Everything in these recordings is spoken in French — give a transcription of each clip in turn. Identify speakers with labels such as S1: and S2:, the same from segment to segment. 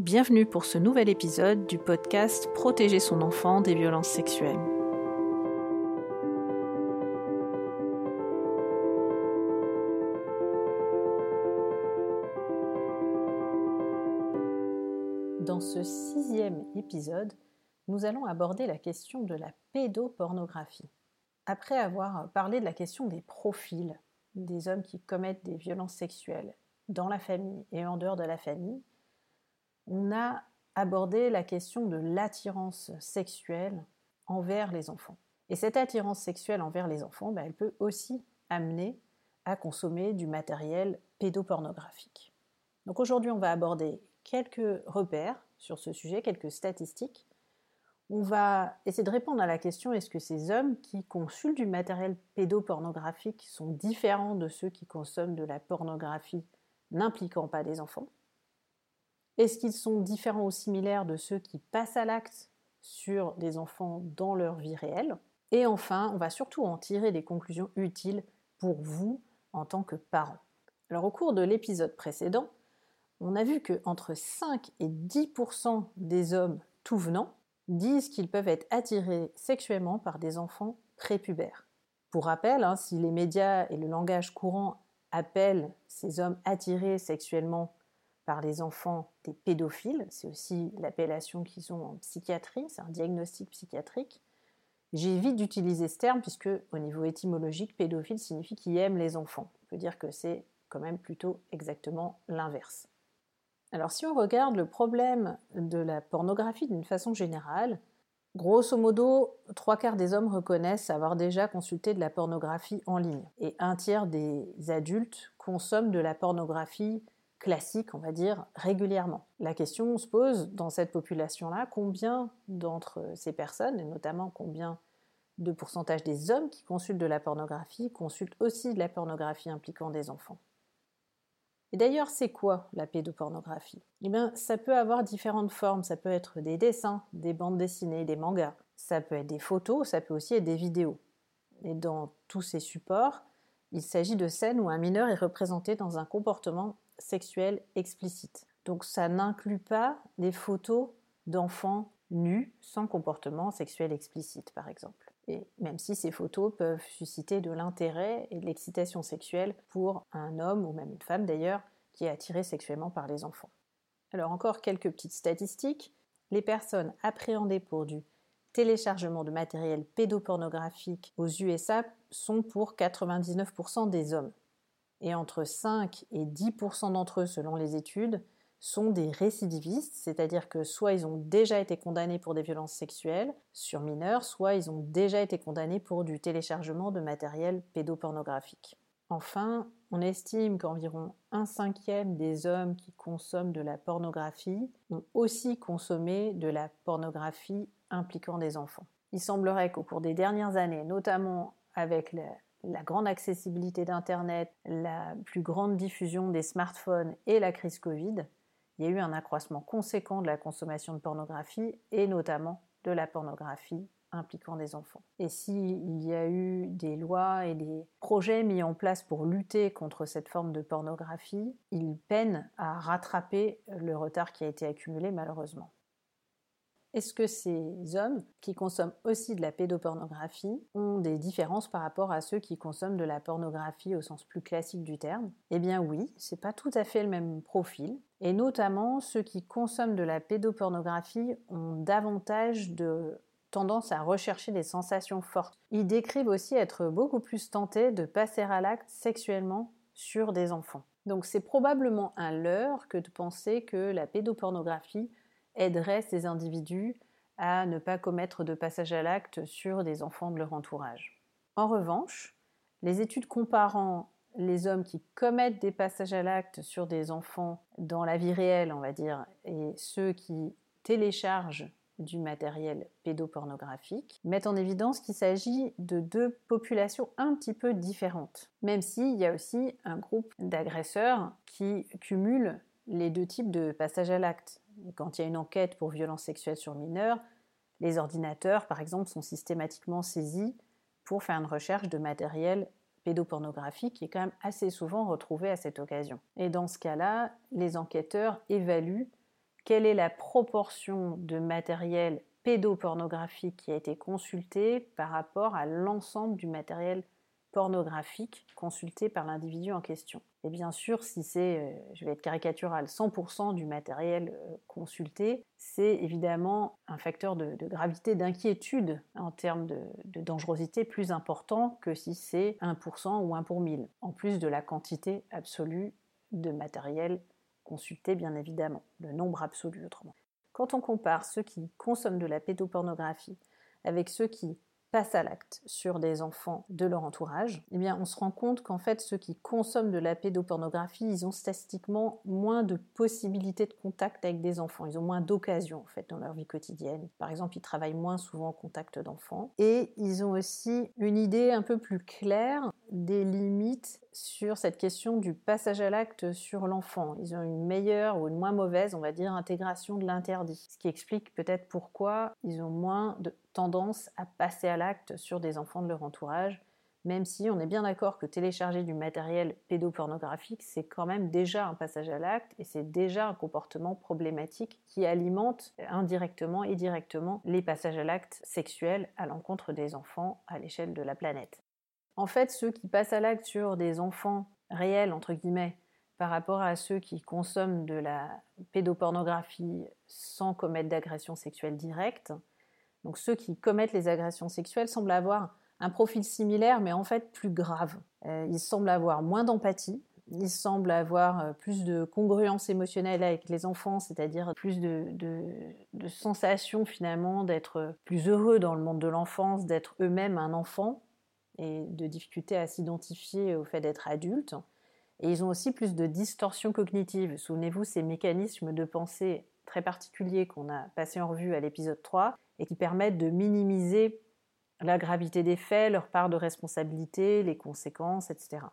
S1: Bienvenue pour ce nouvel épisode du podcast Protéger son enfant des violences sexuelles. Dans ce sixième épisode, nous allons aborder la question de la pédopornographie. Après avoir parlé de la question des profils des hommes qui commettent des violences sexuelles dans la famille et en dehors de la famille, on a abordé la question de l'attirance sexuelle envers les enfants. Et cette attirance sexuelle envers les enfants, ben, elle peut aussi amener à consommer du matériel pédopornographique. Donc aujourd'hui, on va aborder quelques repères sur ce sujet, quelques statistiques. On va essayer de répondre à la question est-ce que ces hommes qui consultent du matériel pédopornographique sont différents de ceux qui consomment de la pornographie n'impliquant pas des enfants? Est-ce qu'ils sont différents ou similaires de ceux qui passent à l'acte sur des enfants dans leur vie réelle? Et enfin, on va surtout en tirer des conclusions utiles pour vous en tant que parents. Alors au cours de l'épisode précédent, on a vu que entre 5 et 10% des hommes tout venant disent qu'ils peuvent être attirés sexuellement par des enfants prépubères. Pour rappel, hein, si les médias et le langage courant appellent ces hommes attirés sexuellement par les enfants des pédophiles, c'est aussi l'appellation qu'ils ont en psychiatrie, c'est un diagnostic psychiatrique. J'évite d'utiliser ce terme puisque au niveau étymologique, pédophile signifie qui aime les enfants. On peut dire que c'est quand même plutôt exactement l'inverse. Alors si on regarde le problème de la pornographie d'une façon générale, grosso modo, trois quarts des hommes reconnaissent avoir déjà consulté de la pornographie en ligne et un tiers des adultes consomment de la pornographie classique, on va dire, régulièrement. La question se pose dans cette population-là, combien d'entre ces personnes, et notamment combien de pourcentage des hommes qui consultent de la pornographie, consultent aussi de la pornographie impliquant des enfants? Et d'ailleurs, c'est quoi la pédopornographie? Eh bien, ça peut avoir différentes formes. Ça peut être des dessins, des bandes dessinées, des mangas. Ça peut être des photos, ça peut aussi être des vidéos. Et dans tous ces supports, il s'agit de scènes où un mineur est représenté dans un comportement sexuelle explicite. Donc ça n'inclut pas des photos d'enfants nus sans comportement sexuel explicite, par exemple. Et même si ces photos peuvent susciter de l'intérêt et de l'excitation sexuelle pour un homme ou même une femme d'ailleurs qui est attiré sexuellement par les enfants. Alors encore quelques petites statistiques. Les personnes appréhendées pour du téléchargement de matériel pédopornographique aux USA sont pour 99% des hommes et entre 5 et 10% d'entre eux, selon les études, sont des récidivistes, c'est-à-dire que soit ils ont déjà été condamnés pour des violences sexuelles sur mineurs, soit ils ont déjà été condamnés pour du téléchargement de matériel pédopornographique. Enfin, on estime qu'environ un cinquième des hommes qui consomment de la pornographie ont aussi consommé de la pornographie impliquant des enfants. Il semblerait qu'au cours des dernières années, notamment avec la, la grande accessibilité d'Internet, la plus grande diffusion des smartphones et la crise Covid, il y a eu un accroissement conséquent de la consommation de pornographie et notamment de la pornographie impliquant des enfants. Et s'il y a eu des lois et des projets mis en place pour lutter contre cette forme de pornographie, ils peinent à rattraper le retard qui a été accumulé malheureusement. Est-ce que ces hommes qui consomment aussi de la pédopornographie ont des différences par rapport à ceux qui consomment de la pornographie au sens plus classique du terme? Eh bien oui, c'est pas tout à fait le même profil. Et notamment, ceux qui consomment de la pédopornographie ont davantage de tendance à rechercher des sensations fortes. Ils décrivent aussi être beaucoup plus tentés de passer à l'acte sexuellement sur des enfants. Donc c'est probablement un leurre que de penser que la pédopornographie aiderait ces individus à ne pas commettre de passage à l'acte sur des enfants de leur entourage. En revanche, les études comparant les hommes qui commettent des passages à l'acte sur des enfants dans la vie réelle, on va dire, et ceux qui téléchargent du matériel pédopornographique mettent en évidence qu'il s'agit de deux populations un petit peu différentes, même s'il y a aussi un groupe d'agresseurs qui cumulent les deux types de passages à l'acte. Quand il y a une enquête pour violence sexuelle sur mineurs, les ordinateurs, par exemple, sont systématiquement saisis pour faire une recherche de matériel pédopornographique qui est quand même assez souvent retrouvé à cette occasion. Et dans ce cas-là, les enquêteurs évaluent quelle est la proportion de matériel pédopornographique qui a été consulté par rapport à l'ensemble du matériel pornographique consulté par l'individu en question. Et bien sûr, si c'est, euh, je vais être caricatural, 100% du matériel euh, consulté, c'est évidemment un facteur de, gravité, d'inquiétude en termes de, de, dangerosité plus important que si c'est 1% ou 1 pour 1000, en plus de la quantité absolue de matériel consulté, bien évidemment, le nombre absolu autrement. Quand on compare ceux qui consomment de la pédopornographie avec ceux qui passent à l'acte sur des enfants de leur entourage, eh bien on se rend compte qu'en fait ceux qui consomment de la pédopornographie, ils ont statistiquement moins de possibilités de contact avec des enfants, ils ont moins d'occasions en fait dans leur vie quotidienne. Par exemple, ils travaillent moins souvent en contact d'enfants et ils ont aussi une idée un peu plus claire des limites sur cette question du passage à l'acte sur l'enfant. Ils ont une meilleure ou une moins mauvaise, on va dire, intégration de l'interdit. Ce qui explique peut-être pourquoi ils ont moins de tendance à passer à l'acte sur des enfants de leur entourage, même si on est bien d'accord que télécharger du matériel pédopornographique, c'est quand même déjà un passage à l'acte et c'est déjà un comportement problématique qui alimente indirectement et directement les passages à l'acte sexuels à l'encontre des enfants à l'échelle de la planète. En fait, ceux qui passent à l'acte sur des enfants réels, entre guillemets, par rapport à ceux qui consomment de la pédopornographie sans commettre d'agression sexuelle directe, donc ceux qui commettent les agressions sexuelles semblent avoir un profil similaire, mais en fait plus grave. Euh, ils semblent avoir moins d'empathie, ils semblent avoir euh, plus de congruence émotionnelle avec les enfants, c'est-à-dire plus de, de, de sensation finalement d'être plus heureux dans le monde de l'enfance, d'être eux-mêmes un enfant, et de difficulté à s'identifier au fait d'être adulte. Et ils ont aussi plus de distorsion cognitive. Souvenez-vous, ces mécanismes de pensée très particuliers qu'on a passés en revue à l'épisode 3 et qui permettent de minimiser la gravité des faits, leur part de responsabilité, les conséquences, etc.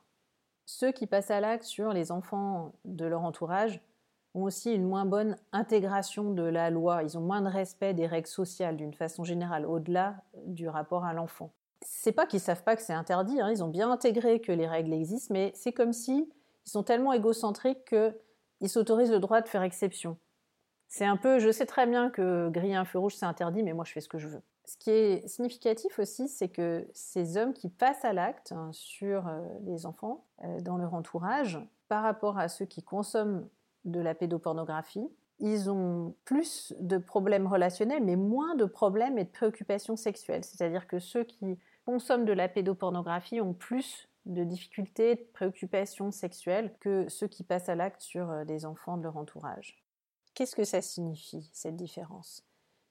S1: Ceux qui passent à l'acte sur les enfants de leur entourage ont aussi une moins bonne intégration de la loi, ils ont moins de respect des règles sociales d'une façon générale, au-delà du rapport à l'enfant c'est pas qu'ils savent pas que c'est interdit, hein, ils ont bien intégré que les règles existent, mais c'est comme si ils sont tellement égocentriques qu'ils s'autorisent le droit de faire exception. C'est un peu, je sais très bien que griller un feu rouge c'est interdit, mais moi je fais ce que je veux. Ce qui est significatif aussi, c'est que ces hommes qui passent à l'acte hein, sur euh, les enfants euh, dans leur entourage, par rapport à ceux qui consomment de la pédopornographie, ils ont plus de problèmes relationnels, mais moins de problèmes et de préoccupations sexuelles. C'est-à-dire que ceux qui consomment de la pédopornographie ont plus de difficultés, de préoccupations sexuelles que ceux qui passent à l'acte sur euh, des enfants de leur entourage. Qu'est-ce que ça signifie, cette différence?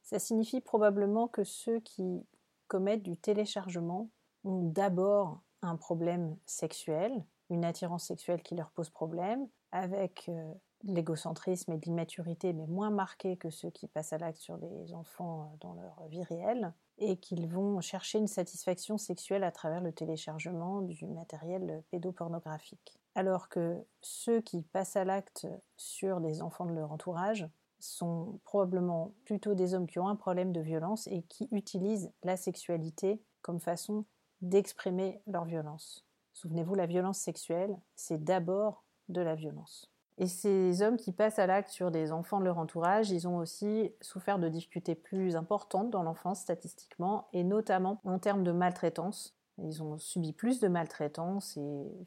S1: Ça signifie probablement que ceux qui commettent du téléchargement ont d'abord un problème sexuel, une attirance sexuelle qui leur pose problème, avec euh, l'égocentrisme et de l'immaturité, mais moins marqués que ceux qui passent à l'acte sur des enfants euh, dans leur vie réelle, et qu'ils vont chercher une satisfaction sexuelle à travers le téléchargement du matériel pédopornographique. Alors que ceux qui passent à l'acte sur des enfants de leur entourage sont probablement plutôt des hommes qui ont un problème de violence et qui utilisent la sexualité comme façon d'exprimer leur violence. Souvenez-vous, la violence sexuelle, c'est d'abord de la violence. Et ces hommes qui passent à l'acte sur des enfants de leur entourage, ils ont aussi souffert de difficultés plus importantes dans l'enfance statistiquement, et notamment en termes de maltraitance. Ils ont subi plus de maltraitance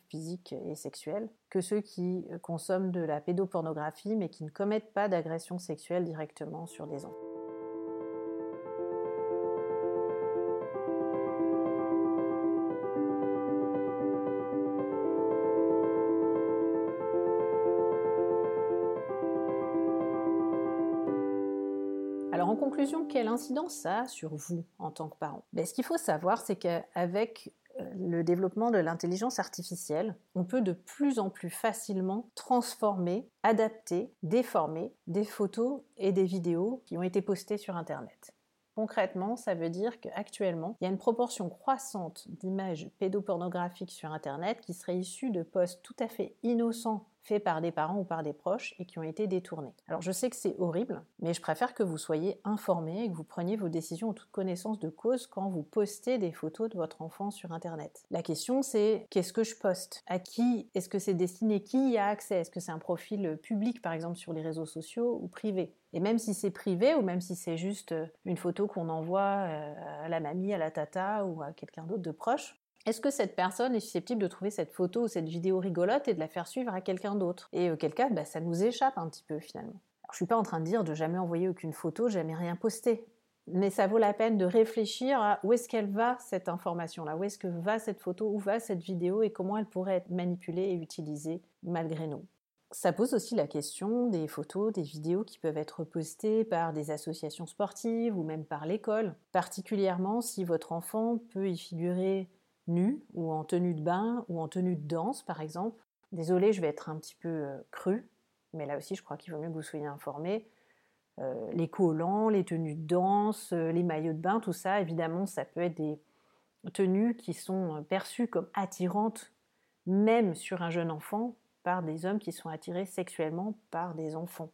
S1: physique et sexuelle que ceux qui consomment de la pédopornographie mais qui ne commettent pas d'agression sexuelle directement sur des enfants. Conclusion, quelle incidence ça a sur vous en tant que parent? Ben, Ce qu'il faut savoir, c'est qu'avec euh, le développement de l'intelligence artificielle, on peut de plus en plus facilement transformer, adapter, déformer des photos et des vidéos qui ont été postées sur Internet. Concrètement, ça veut dire qu'actuellement, il y a une proportion croissante d'images pédopornographiques sur Internet qui seraient issues de posts tout à fait innocents faits par des parents ou par des proches et qui ont été détournés. Alors je sais que c'est horrible, mais je préfère que vous soyez informés et que vous preniez vos décisions en toute connaissance de cause quand vous postez des photos de votre enfant sur Internet. La question c'est qu'est-ce que je poste? À qui? Est-ce que c'est destiné? Qui y a accès? Est-ce que c'est un profil public par exemple sur les réseaux sociaux ou privé? Et même si c'est privé ou même si c'est juste une photo qu'on envoie euh, à la mamie, à la tata ou à quelqu'un d'autre de proche, est-ce que cette personne est susceptible de trouver cette photo ou cette vidéo rigolote et de la faire suivre à quelqu'un d'autre? Et auquel cas, bah, ça nous échappe un petit peu finalement. Alors, je suis pas en train de dire de jamais envoyer aucune photo, jamais rien poster. Mais ça vaut la peine de réfléchir à où est-ce qu'elle va cette information-là, où est-ce que va cette photo, où va cette vidéo et comment elle pourrait être manipulée et utilisée malgré nous? Ça pose aussi la question des photos, des vidéos qui peuvent être postées par des associations sportives ou même par l'école, particulièrement si votre enfant peut y figurer nu ou en tenue de bain ou en tenue de danse par exemple. Désolée, je vais être un petit peu euh, cru, mais là aussi je crois qu'il vaut mieux que vous soyez informés. Euh, les collants, les tenues de danse, euh, les maillots de bain, tout ça, évidemment, ça peut être des tenues qui sont perçues comme attirantes, même sur un jeune enfant, par des hommes qui sont attirés sexuellement par des enfants.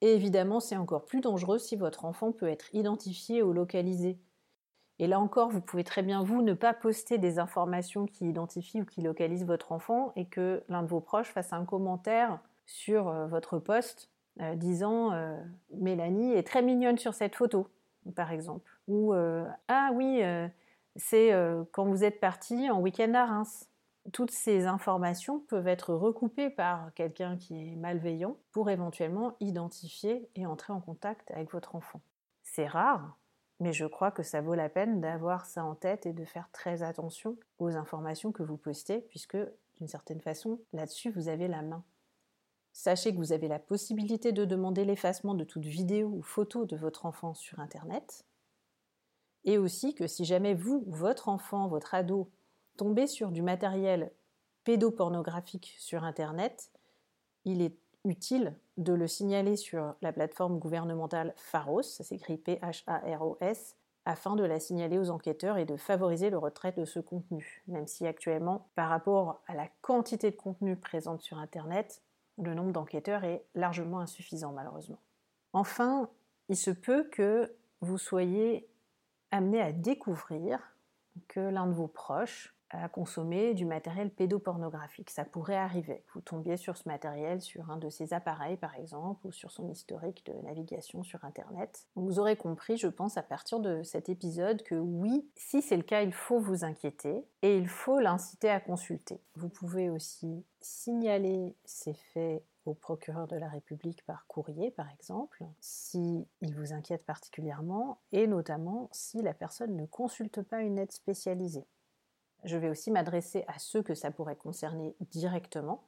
S1: Et évidemment, c'est encore plus dangereux si votre enfant peut être identifié ou localisé. Et là encore, vous pouvez très bien, vous, ne pas poster des informations qui identifient ou qui localisent votre enfant et que l'un de vos proches fasse un commentaire sur euh, votre poste euh, disant euh, Mélanie est très mignonne sur cette photo, par exemple. Ou Ah oui, c'est quand vous êtes parti en week-end à Reims. Toutes ces informations peuvent être recoupées par quelqu'un qui est malveillant pour éventuellement identifier et entrer en contact avec votre enfant. C'est rare, mais je crois que ça vaut la peine d'avoir ça en tête et de faire très attention aux informations que vous postez, puisque d'une certaine façon, là-dessus, vous avez la main. Sachez que vous avez la possibilité de demander l'effacement de toute vidéo ou photo de votre enfant sur Internet. Et aussi que si jamais vous ou votre enfant, votre ado, tombez sur du matériel pédopornographique sur Internet, il est utile de le signaler sur la plateforme gouvernementale Pharos, ça s'écrit P-H-A-R-O-S, afin de la signaler aux enquêteurs et de favoriser le retrait de ce contenu, même si actuellement, par rapport à la quantité de contenu présente sur Internet, le nombre d'enquêteurs est largement insuffisant malheureusement. Enfin, il se peut que vous soyez amené à découvrir que l'un de vos proches à consommer du matériel pédopornographique. Ça pourrait arriver. Vous tombiez sur ce matériel sur un de ces appareils, par exemple, ou sur son historique de navigation sur Internet. vous aurez compris, je pense, à partir de cet épisode, que oui, si c'est le cas, il faut vous inquiéter et il faut l'inciter à consulter. Vous pouvez aussi signaler ces faits au procureur de la République par courrier, par exemple, si il vous inquiète particulièrement, et notamment si la personne ne consulte pas une aide spécialisée. Je vais aussi m'adresser à ceux que ça pourrait concerner directement.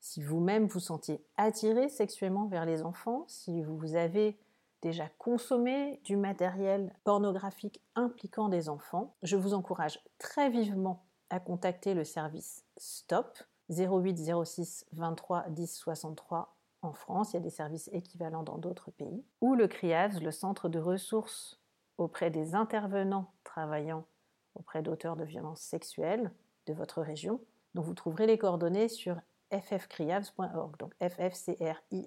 S1: Si vous-même vous sentiez attiré sexuellement vers les enfants, si vous avez déjà consommé du matériel pornographique impliquant des enfants, je vous encourage très vivement à contacter le service STOP 08 06 23 10 63 en France, il y a des services équivalents dans d'autres pays, ou le CRIAS, le centre de ressources auprès des intervenants travaillant auprès d'auteurs de violences sexuelles de votre région. Donc vous trouverez les coordonnées sur ffcriavs.org, donc ffcriavs.org,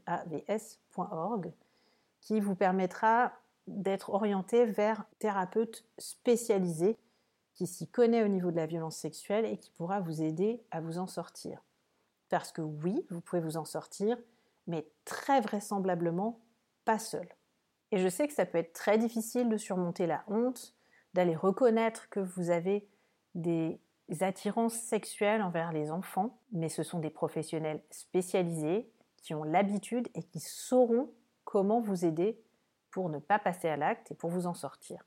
S1: qui vous permettra d'être orienté vers thérapeute spécialisé qui s'y connaît au niveau de la violence sexuelle et qui pourra vous aider à vous en sortir. Parce que oui, vous pouvez vous en sortir, mais très vraisemblablement pas seul. Et je sais que ça peut être très difficile de surmonter la honte, d'aller reconnaître que vous avez des attirances sexuelles envers les enfants, mais ce sont des professionnels spécialisés qui ont l'habitude et qui sauront comment vous aider pour ne pas passer à l'acte et pour vous en sortir.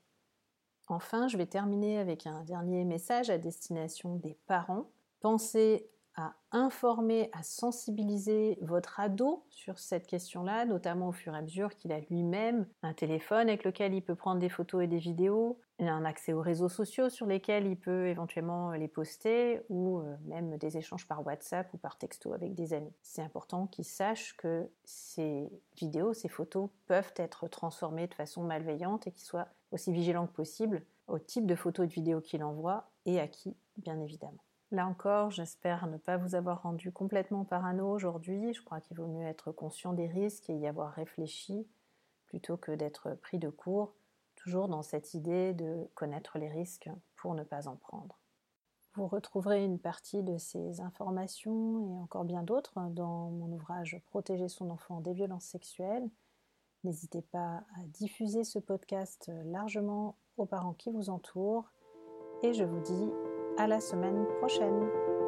S1: Enfin, je vais terminer avec un dernier message à destination des parents. Pensez à informer, à sensibiliser votre ado sur cette question-là, notamment au fur et à mesure qu'il a lui-même un téléphone avec lequel il peut prendre des photos et des vidéos, un accès aux réseaux sociaux sur lesquels il peut éventuellement les poster ou euh, même des échanges par WhatsApp ou par texto avec des amis. C'est important qu'il sache que ces vidéos, ces photos peuvent être transformées de façon malveillante et qu'il soit aussi vigilant que possible au type de photos et de vidéos qu'il envoie et à qui, bien évidemment. Là encore, j'espère ne pas vous avoir rendu complètement parano aujourd'hui. Je crois qu'il vaut mieux être conscient des risques et y avoir réfléchi plutôt que d'être pris de court, toujours dans cette idée de connaître les risques pour ne pas en prendre. Vous retrouverez une partie de ces informations et encore bien d'autres dans mon ouvrage Protéger son enfant des violences sexuelles. N'hésitez pas à diffuser ce podcast largement aux parents qui vous entourent et je vous dis à la semaine prochaine.